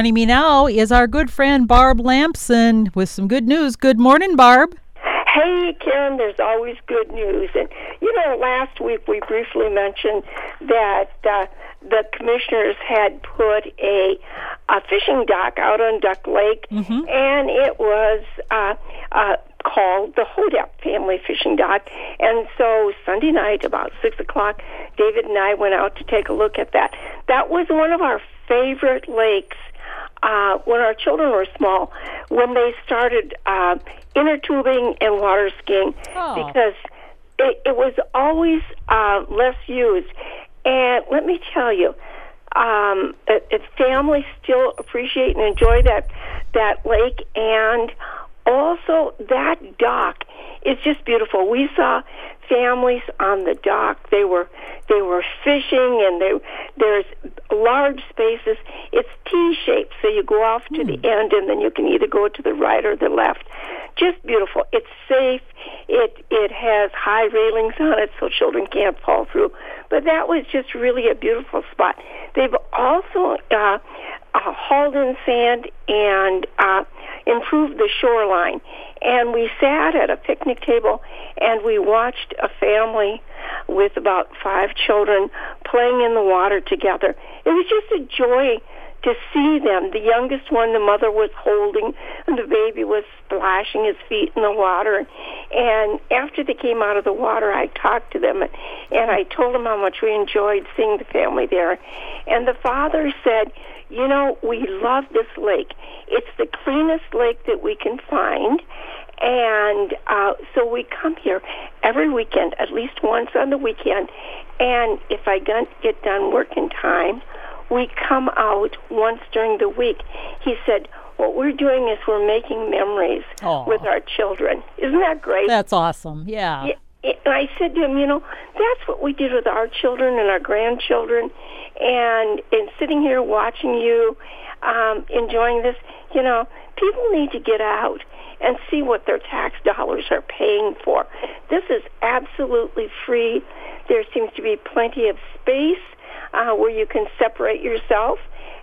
Joining me now is our good friend Barb Lamson with some good news. Good morning, Barb. Hey, Karen, there's always good news. And, you know, last week we briefly mentioned that uh, the commissioners had put a, a fishing dock out on Duck Lake, mm-hmm. and it was uh, uh, called the Hodep Family Fishing Dock. And so Sunday night, about 6 o'clock, David and I went out to take a look at that. That was one of our favorite lakes uh, when our children were small, when they started uh, inner tubing and water skiing, oh. because it, it was always uh, less used. And let me tell you, um, it, it, families still appreciate and enjoy that that lake, and also that dock is just beautiful. We saw families on the dock. They were they were fishing, and they, there's large spaces. It's T-shaped, so you go off to mm. the hmm. end, and then you can either go to the right or the left. Just beautiful. It's safe. It it has high railings on it, so children can't fall through. But that was just really a beautiful spot. They've also uh, uh, hauled in sand and uh, improved the shoreline. And we sat at a picnic table and we watched a family with about five children playing in the water together. It was just a joy to see them. The youngest one, the mother was holding, and the baby was splashing his feet in the water. And after they came out of the water, I talked to them, and I told them how much we enjoyed seeing the family there. And the father said, you know, we love this lake. It's the cleanest lake that we can find. And uh, so we come here every weekend, at least once on the weekend. And if I get done working time, we come out once during the week. He said, what we're doing is we're making memories Aww. with our children. Isn't that great? That's awesome. Yeah. yeah. And I said to him, you know, that's what we did with our children and our grandchildren, and and sitting here watching you, um, enjoying this. You know, people need to get out and see what their tax dollars are paying for. This is absolutely free. There seems to be plenty of space uh, where you can separate yourself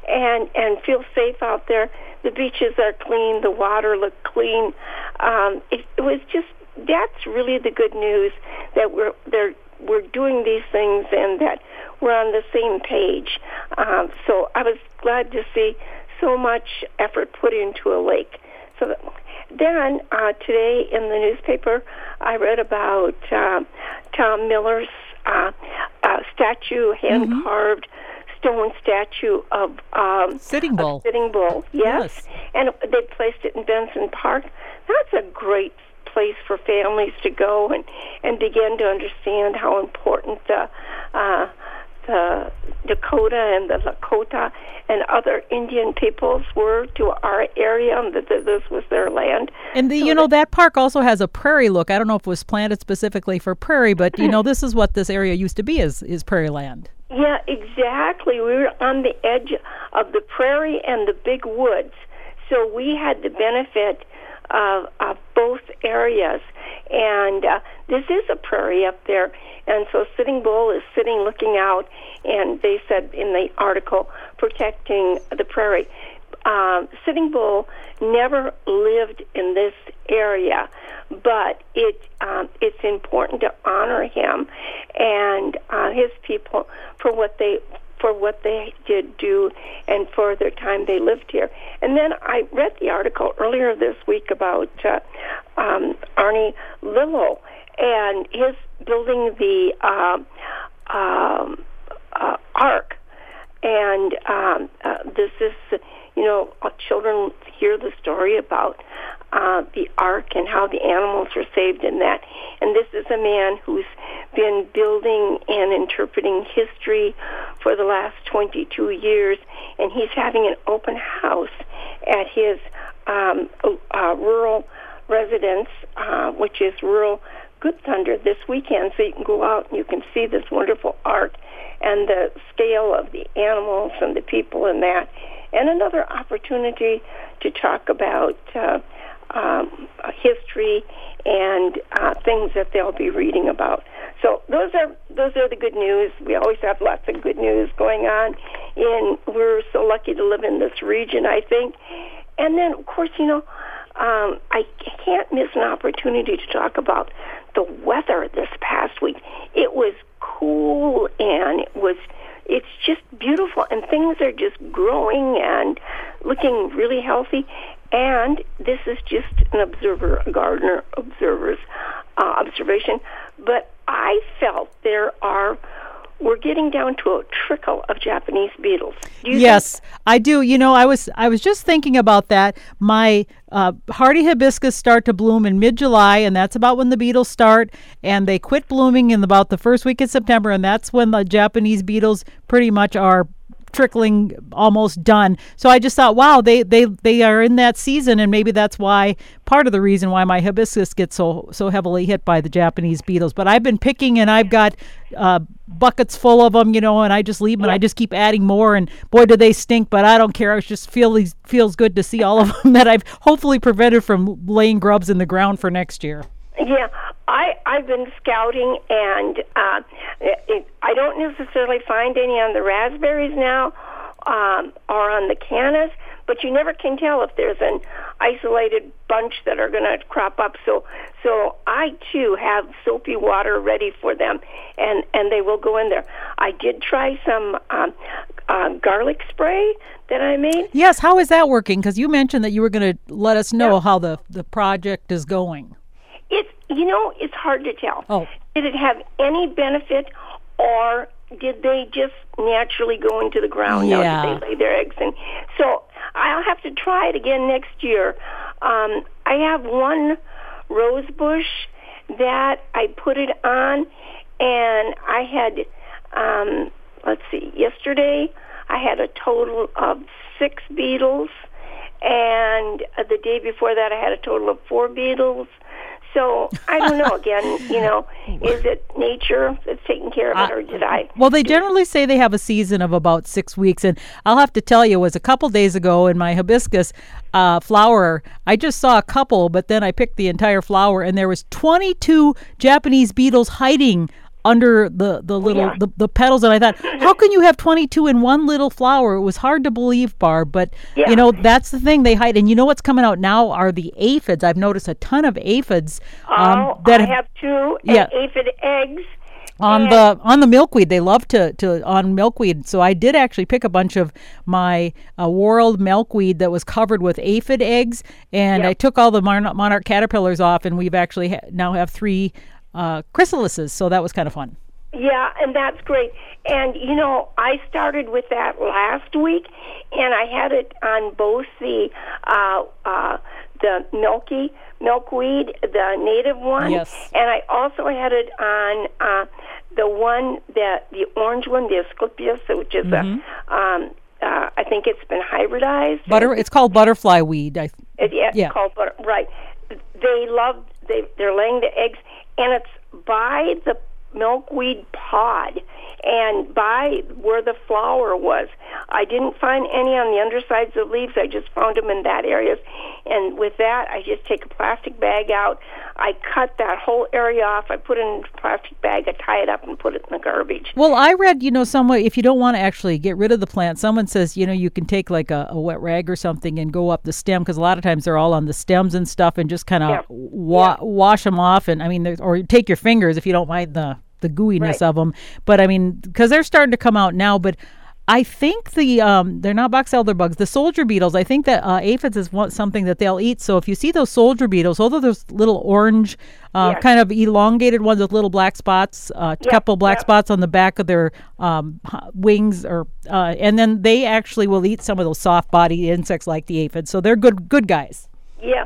and and feel safe out there. The beaches are clean. The water looked clean. Um, it, it was just that's really the good news that we're they're we're doing these things and that we're on the same page. Um, so I was glad to see so much effort put into a lake. So that, then uh, today in the newspaper, I read about uh, Tom Miller's uh, uh, statue, hand mm-hmm. carved stone statue of um, Sitting Bull. Sitting Bull, yes. yes. And they placed it in Benson Park. That's a great place for families to go and and begin to understand how important the uh, the Dakota and the Lakota and other Indian peoples were to our area, and that this was their land. And the, so you know that park also has a prairie look. I don't know if it was planted specifically for prairie, but you know this is what this area used to be is is prairie land. Yeah, exactly. We were on the edge of the prairie and the big woods, so we had the benefit of, of both areas. And uh, this is a prairie up there, and so Sitting Bull is sitting looking out, and they said in the article, protecting the prairie. Um, Sitting Bull never lived in this area, but it um, it's important to honor him and uh, his people for what they for what they did do and for their time they lived here. And then I read the article earlier this week about uh, um, Arnie Lillo and his building the uh, um, uh, Ark. And um, uh, this is, you know, uh, children hear the story about uh, the ark and how the animals were saved in that. And this is a man who's been building and interpreting history for the last 22 years, and he's having an open house at his um, uh, rural residence, uh, which is rural Good Thunder, this weekend. So you can go out and you can see this wonderful art and the scale of the animals and the people in that. And another opportunity to talk about uh, um, history and uh, things that they'll be reading about. so those are those are the good news. We always have lots of good news going on, and we're so lucky to live in this region. I think, and then of course you know. Um, I can't miss an opportunity to talk about the weather this past week. It was cool and it was it's just beautiful and things are just growing and looking really healthy and this is just an observer gardener observer's uh, observation but i felt there are we're getting down to a trickle of Japanese beetles. yes, I do. You know, I was I was just thinking about that. My uh, hardy hibiscus start to bloom in mid-July, and that's about when the beetles start, and they quit blooming in about the first week of September, and that's when the Japanese beetles pretty much are trickling almost done. So I just thought, wow, they they they are in that season, and maybe that's why part of the reason why my hibiscus gets so so heavily hit by the Japanese beetles. But I've been picking, and I've got uh, buckets full of them, you know, and I just leave them, and I just keep adding more. And boy, do they stink! But I don't care. It just feels feels good to see all of them that I've hopefully prevented from laying grubs in the ground for next year. Yeah, I I've been scouting, and uh, it, I don't necessarily find any on the raspberries now, um, or on the cannas. But you never can tell if there's an isolated bunch that are going to crop up. So so I too have soapy water ready for them, and and they will go in there. I did try some um, uh, garlic spray that I made. Yes, how is that working? Because you mentioned that you were going to let us know yeah. how the the project is going. You know it's hard to tell. Oh. Did it have any benefit, or did they just naturally go into the ground? Yeah. Now did they lay their eggs in? So I'll have to try it again next year. Um, I have one rose bush that I put it on, and I had um, let's see, yesterday I had a total of six beetles, and uh, the day before that I had a total of four beetles. So I don't know. Again, you know, is it nature that's taking care of it, or did I? Well, they generally say they have a season of about six weeks, and I'll have to tell you, it was a couple days ago in my hibiscus uh, flower. I just saw a couple, but then I picked the entire flower, and there was 22 Japanese beetles hiding under the the little yeah. the, the petals and I thought how can you have 22 in one little flower it was hard to believe Barb but yeah. you know that's the thing they hide and you know what's coming out now are the aphids I've noticed a ton of aphids um, oh, that I have two yeah. aphid eggs on the on the milkweed they love to to on milkweed so i did actually pick a bunch of my uh, whorled milkweed that was covered with aphid eggs and yep. i took all the monarch caterpillars off and we've actually ha- now have three uh, chrysalises. So that was kind of fun. Yeah, and that's great. And you know, I started with that last week, and I had it on both the uh, uh, the milky milkweed, the native one, yes. and I also had it on uh, the one that the orange one, the Asclepias, which is mm-hmm. a um, uh, I think it's been hybridized. Butter. It's called butterfly weed. I, it, yeah, it's called butter. Right. They love. They they're laying the eggs, and it's by the milkweed pod and by where the flower was. I didn't find any on the undersides of leaves. I just found them in that area. And with that, I just take a plastic bag out. I cut that whole area off. I put it in a plastic bag. I tie it up and put it in the garbage. Well, I read, you know, somewhere if you don't want to actually get rid of the plant, someone says, you know, you can take like a, a wet rag or something and go up the stem because a lot of times they're all on the stems and stuff and just kind of yeah. wa- yeah. wash them off. And I mean, or take your fingers if you don't mind the the gooiness right. of them. But I mean, because they're starting to come out now. But I think the um, they're not box elder bugs. The soldier beetles. I think that uh, aphids is one, something that they'll eat. So if you see those soldier beetles, although those little orange, uh, yes. kind of elongated ones with little black spots, a uh, yep. couple black yep. spots on the back of their um, wings, or uh, and then they actually will eat some of those soft-bodied insects like the aphids. So they're good good guys. Yeah.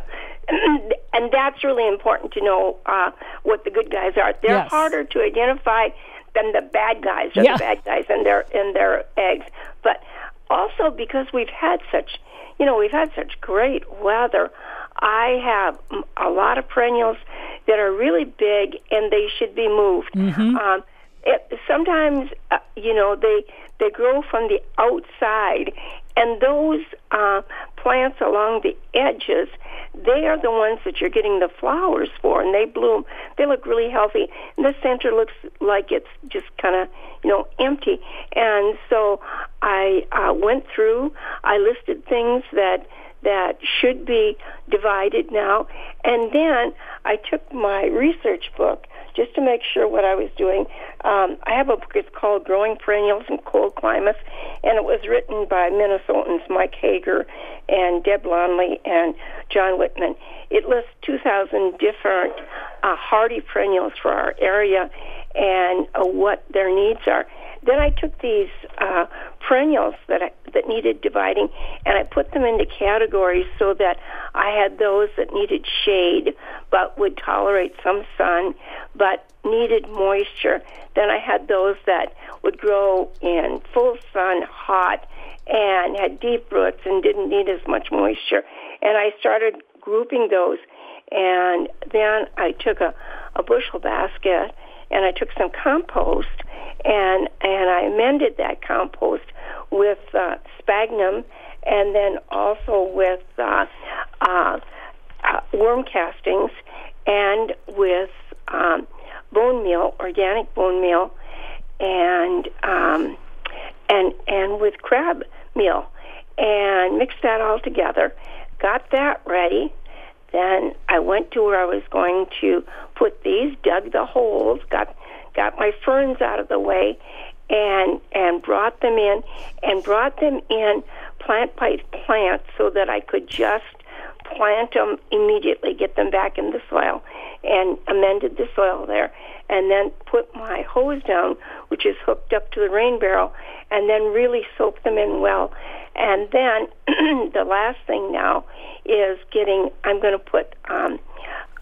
and that's really important to know uh, what the good guys are. They're yes. harder to identify than the bad guys or yeah. the bad guys and their and their eggs. But also because we've had such, you know, we've had such great weather. I have a lot of perennials that are really big and they should be moved. Mm-hmm. Um, it, sometimes, uh, you know, they they grow from the outside, and those uh, plants along the edges they are the ones that you're getting the flowers for, and they bloom. They look really healthy, and the center looks like it's just kind of you know empty. And so I uh, went through. I listed things that that should be divided now, and then I took my research book just to make sure what I was doing. Um, I have a book. It's called Growing Perennials in Cold Climates, and it was written by Minnesotans Mike Heger and Deb Lonnee and John Whitman. It lists 2,000 different uh, hardy perennials for our area and uh, what their needs are. Then I took these uh, perennials that I, that needed dividing, and I put them into categories so that I had those that needed shade but would tolerate some sun, but needed moisture. Then I had those that would grow in full sun, hot, and had deep roots and didn't need as much moisture. And I started grouping those, and then I took a, a bushel basket and I took some compost and and I amended that compost with uh, sphagnum and then also with uh, uh, uh, worm castings and with um, bone meal, organic bone meal, and um, and and with crab meal, and mixed that all together. Got that ready. Then I went to where I was going to put these, dug the holes, got got my ferns out of the way, and and brought them in, and brought them in plant by plant so that I could just plant them immediately, get them back in the soil, and amended the soil there, and then put my hose down, which is hooked up to the rain barrel, and then really soak them in well. And then the last thing now is getting. I'm going to put um,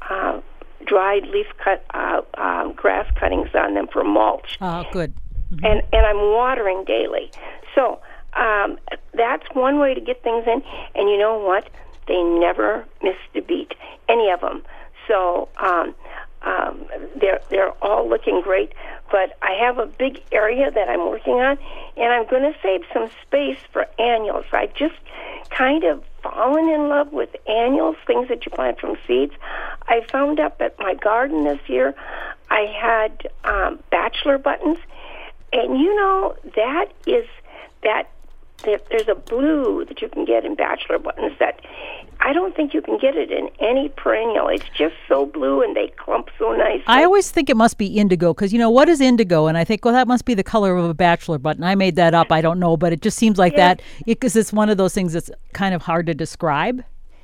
uh, dried leaf cut uh, um, grass cuttings on them for mulch. Oh, good. Mm-hmm. And and I'm watering daily. So um, that's one way to get things in. And you know what? They never miss a beat, any of them. So um, um, they're they're all looking great. But I have a big area that I'm working on, and I'm going to save some space for annuals. I just kind of fallen in love with annuals, things that you plant from seeds. I found up at my garden this year, I had um, bachelor buttons, and you know that is that there's a blue that you can get in bachelor buttons that I don't think you can get it in any perennial. It's just so blue and they clump so nice. I always think it must be indigo because you know what is indigo, and I think well that must be the color of a bachelor button. I made that up. I don't know, but it just seems like yeah. that because it, it's one of those things that's kind of hard to describe.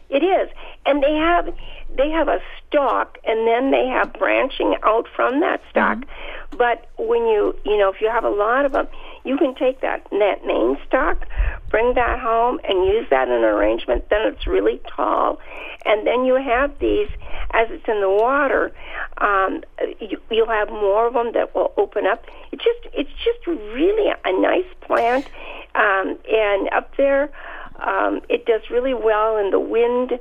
It is, and they have they have a stalk, and then they have branching out from that stalk. Mm-hmm. But when you you know if you have a lot of them you can take that net main stock, bring that home, and use that in an arrangement. Then it's really tall, and then you have these as it's in the water. Um, you, you'll have more of them that will open up. It just it's just really a nice plant, um, and up there. Um, it does really well in the wind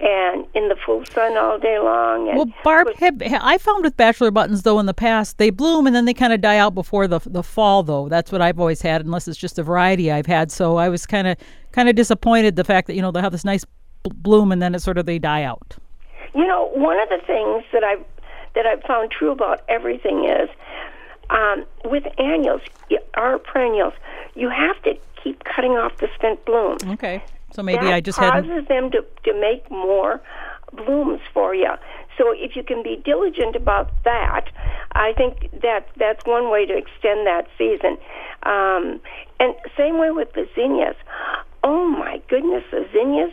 and in the full sun all day long. well, Barb, have, I found with bachelor buttons though in the past they bloom and then they kind of die out before the the fall though. That's what I've always had, unless it's just a variety I've had. So I was kind of kind of disappointed the fact that you know they have this nice bloom and then it sort of they die out. You know, one of the things that I've that I've found true about everything is um, with annuals, our perennials, you have to keep cutting off the spent bloom. Okay. So maybe that I just causes had them to to make more blooms for you. So if you can be diligent about that, I think that that's one way to extend that season. Um, and same way with the zinnias. Oh my goodness, the zinnias!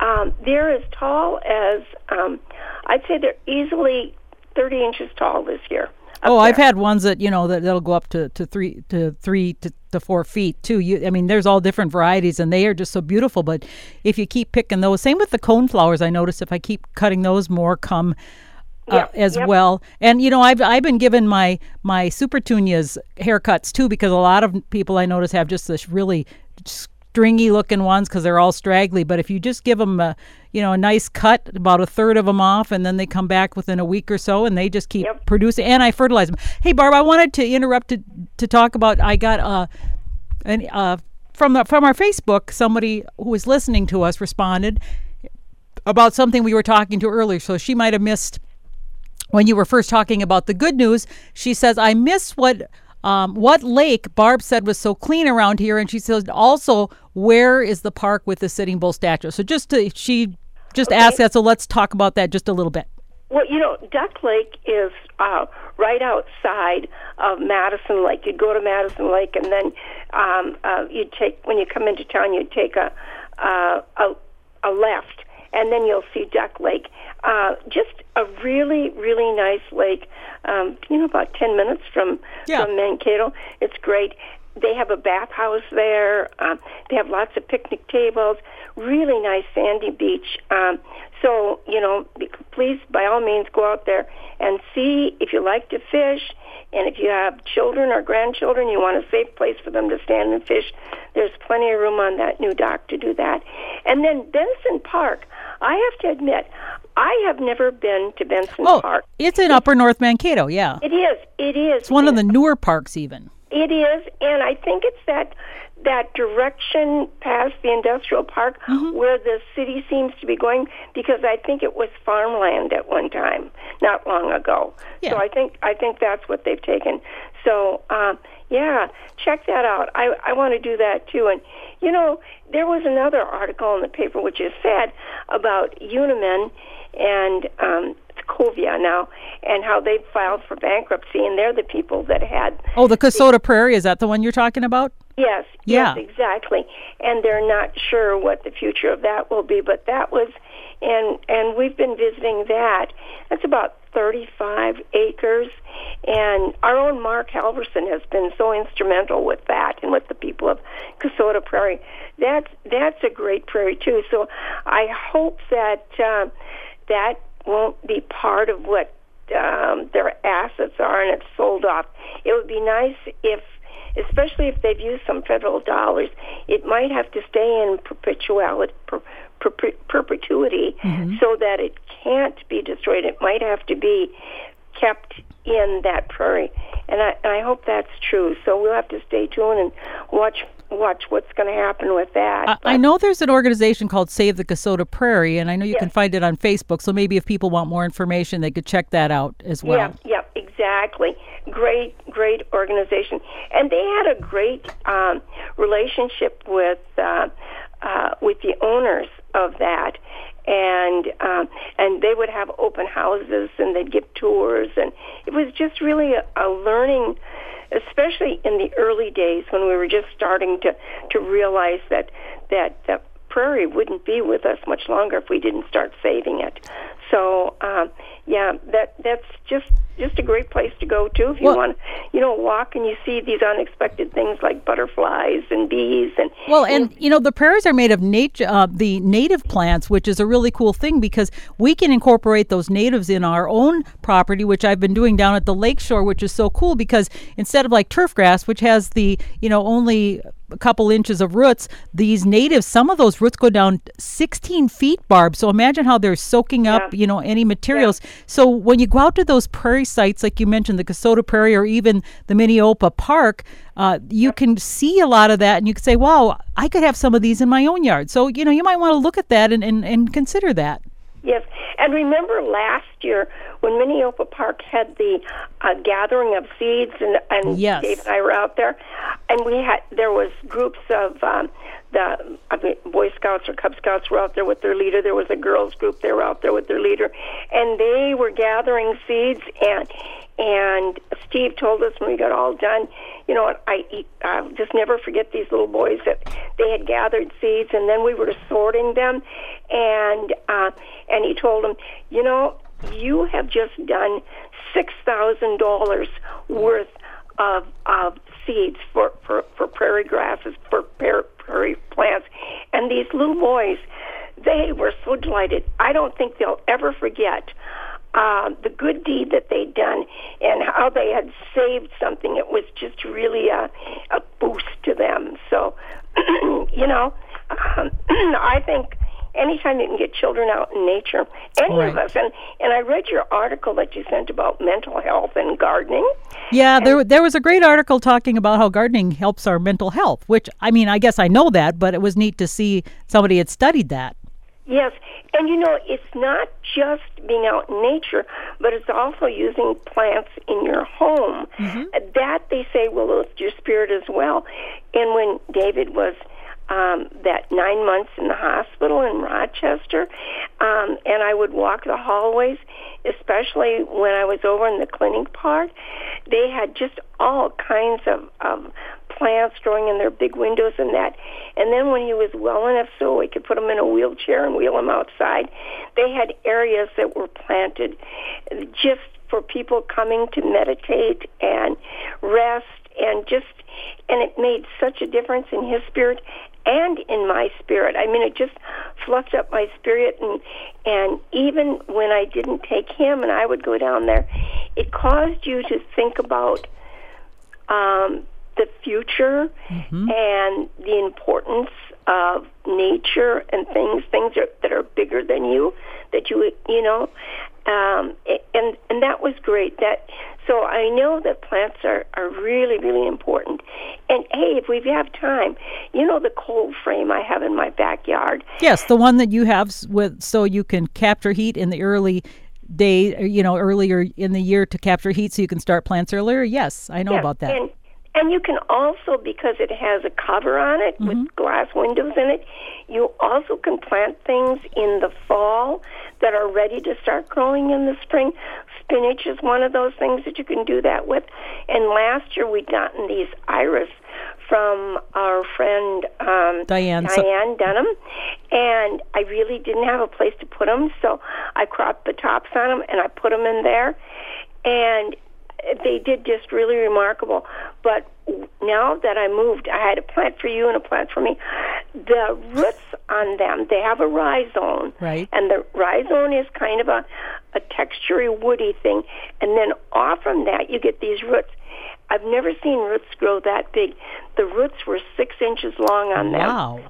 Um, they're as tall as um, I'd say they're easily 30 inches tall this year. Oh, there. I've had ones that you know that that'll go up to, to three to three to, to four feet too. You, I mean, there's all different varieties, and they are just so beautiful. But if you keep picking those, same with the cone flowers. I notice if I keep cutting those, more come uh, yep, as yep. well. And you know, I've I've been given my my super supertunias haircuts too because a lot of people I notice have just this really stringy looking ones because they're all straggly. But if you just give them a, you know, a nice cut, about a third of them off, and then they come back within a week or so, and they just keep yep. producing. And I fertilize them. Hey, Barb, I wanted to interrupt to to talk about. I got a, an uh from the from our Facebook. Somebody who was listening to us responded about something we were talking to earlier. So she might have missed when you were first talking about the good news. She says, I miss what. Um, what lake Barb said was so clean around here, and she says also where is the park with the Sitting Bull statue. So just to, she just okay. asked that. So let's talk about that just a little bit. Well, you know, Duck Lake is uh, right outside of Madison Lake. You'd go to Madison Lake, and then um, uh, you'd take when you come into town, you'd take a uh, a, a left, and then you'll see Duck Lake. Uh, just a really, really nice lake. Um, you know, about ten minutes from yeah. from Mankato. It's great. They have a bathhouse there. Um, they have lots of picnic tables. Really nice sandy beach. Um, so, you know, please, by all means, go out there and see if you like to fish. And if you have children or grandchildren, you want a safe place for them to stand and fish, there's plenty of room on that new dock to do that. And then Benson Park, I have to admit, I have never been to Benson oh, Park. It's in Upper North Mankato, yeah. It is. It is. It's one of the newer parks, even. It is, and I think it's that that direction past the industrial park mm-hmm. where the city seems to be going because I think it was farmland at one time, not long ago. Yeah. So I think I think that's what they've taken. So um, yeah, check that out. I I want to do that too. And you know, there was another article in the paper which is sad about Unimin and um, Covia now, and how they filed for bankruptcy, and they're the people that had. Oh, the Kasota Prairie is that the one you're talking about? Yes. Yeah. Yes, exactly. And they're not sure what the future of that will be, but that was, and and we've been visiting that. That's about 35 acres, and our own Mark Halverson has been so instrumental with that and with the people of Kasota Prairie. That's that's a great prairie too. So I hope that. Uh, that won't be part of what um, their assets are and it's sold off. It would be nice if, especially if they've used some federal dollars, it might have to stay in perpetuality, per, per, perpetuity mm-hmm. so that it can't be destroyed. It might have to be kept in that prairie. And I, and I hope that's true. So we'll have to stay tuned and watch watch what's going to happen with that. I, I, know there's an organization called Save the Kasota Prairie, and I know you yes. can find it on Facebook. So maybe if people want more information, they could check that out as well. Yeah, yeah, exactly. Great, great organization, and they had a great um, relationship with uh, uh, with the owners of that. And um, and they would have open houses, and they'd give tours, and it was just really a, a learning especially in the early days when we were just starting to to realize that that that prairie wouldn't be with us much longer if we didn't start saving it. So um, yeah, that that's just just a great place to go to if you well, want to, you know, walk and you see these unexpected things like butterflies and bees and. Well, and you know, the prairies are made of nature, uh, the native plants, which is a really cool thing because we can incorporate those natives in our own property, which I've been doing down at the lakeshore, which is so cool because instead of like turf grass, which has the you know only a couple inches of roots. These natives, some of those roots go down 16 feet, Barb. So imagine how they're soaking up, yeah. You know, any materials. Yeah. So when you go out to those prairie sites, like you mentioned, the Kasota Prairie or even the Minneopa Park, uh, you can see a lot of that and you can say, wow, I could have some of these in my own yard. So, you know, you might want to look at that and, and, and consider that. Yes, and remember last year when Minneopa Park had the uh, gathering of seeds, and, and yes. Dave and I were out there, and we had there was groups of um, the I mean, Boy Scouts or Cub Scouts were out there with their leader. There was a girls group they were out there with their leader, and they were gathering seeds. And and Steve told us when we got all done, you know, I I'll just never forget these little boys that they had gathered seeds, and then we were sorting them, and uh, and he told them, you know, you have just done six thousand dollars worth of of seeds for for for prairie grasses for and these little boys, they were so delighted. I don't think they'll ever forget uh, the good deed that they'd done and how they had saved something. It was just really a, a boost to them. So, you know, um, I think anytime you can get children out in nature, any right. of us. And and I read your article that you sent about mental health and gardening. Yeah, there there was a great article talking about how gardening helps our mental health. Which I mean, I guess I know that, but it was neat to see somebody had studied that. Yes, and you know, it's not just being out in nature, but it's also using plants in your home. Mm-hmm. That they say will lift your spirit as well. And when David was um, that nine months in the hospital in Rochester, um, and I would walk the hallways, especially when I was over in the clinic part. They had just all kinds of, of plants growing in their big windows and that. And then when he was well enough so we could put him in a wheelchair and wheel him outside, they had areas that were planted just for people coming to meditate and rest and just and it made such a difference in his spirit and in my spirit. I mean, it just fluffed up my spirit, and and even when I didn't take him, and I would go down there, it caused you to think about um, the future mm-hmm. and the importance of nature and things, things are, that are bigger than you, that you you know, um, and and that was great. That so I know that plants are, are really, really important. And hey, if we have time, you know the cold frame I have in my backyard. Yes, the one that you have with so you can capture heat in the early day, you know, earlier in the year to capture heat so you can start plants earlier. Yes, I know yes, about that. And, and you can also, because it has a cover on it mm-hmm. with glass windows in it, you also can plant things in the fall that are ready to start growing in the spring spinach is one of those things that you can do that with. And last year we'd gotten these iris from our friend um, Diane, Diane Dunham, and I really didn't have a place to put them, so I cropped the tops on them and I put them in there, and they did just really remarkable. But now that I moved, I had a plant for you and a plant for me. The roots on them, they have a rhizome, right? And the rhizome is kind of a a textury woody thing, and then off from that you get these roots. I've never seen roots grow that big. The roots were six inches long on them. Wow.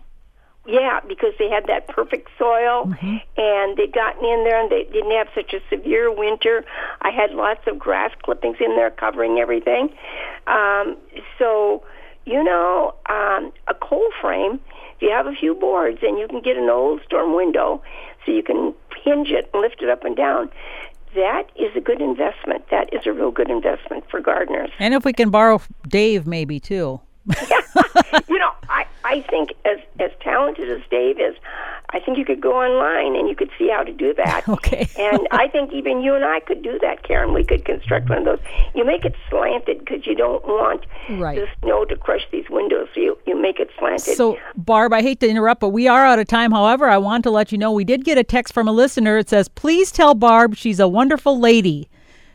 Yeah, because they had that perfect soil mm-hmm. and they'd gotten in there and they didn't have such a severe winter. I had lots of grass clippings in there covering everything. Um, so, you know, um, a cold frame, if you have a few boards and you can get an old storm window so you can hinge it and lift it up and down, that is a good investment. That is a real good investment for gardeners. And if we can borrow Dave, maybe too. you know, I I think as as talented as Dave is, I think you could go online and you could see how to do that. Okay. and I think even you and I could do that, Karen. We could construct one of those. You make it slanted because you don't want right. the snow to crush these windows. So you, you make it slanted. So, Barb, I hate to interrupt, but we are out of time. However, I want to let you know we did get a text from a listener. It says, please tell Barb she's a wonderful lady.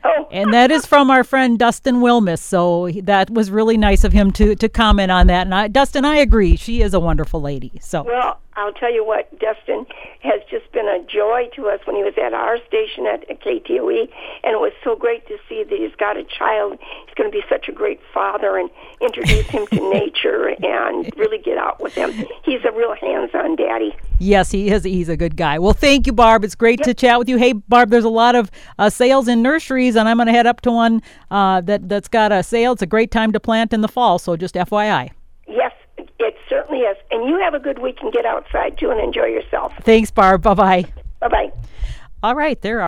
Oh. and that is from our friend Dustin Wilmus. So that was really nice of him to to comment on that. And I, Dustin, I agree. She is a wonderful lady. So well, I'll tell you what, Dustin has just been a joy to us when he was at our station at KTOE, and it was so great to see that he's got a child. He's going to be such a great father and introduce him to nature and really get out with him. He's a real hands-on daddy. Yes, he is. He's a good guy. Well, thank you, Barb. It's great yep. to chat with you. Hey, Barb, there's a lot of uh, sales in nurseries, and I'm going to head up to one uh, that that's got a sale. It's a great time to plant in the fall. So just FYI. Yes, certainly is. And you have a good week and get outside too and enjoy yourself. Thanks, Barb. Bye bye. Bye bye. All right, there are.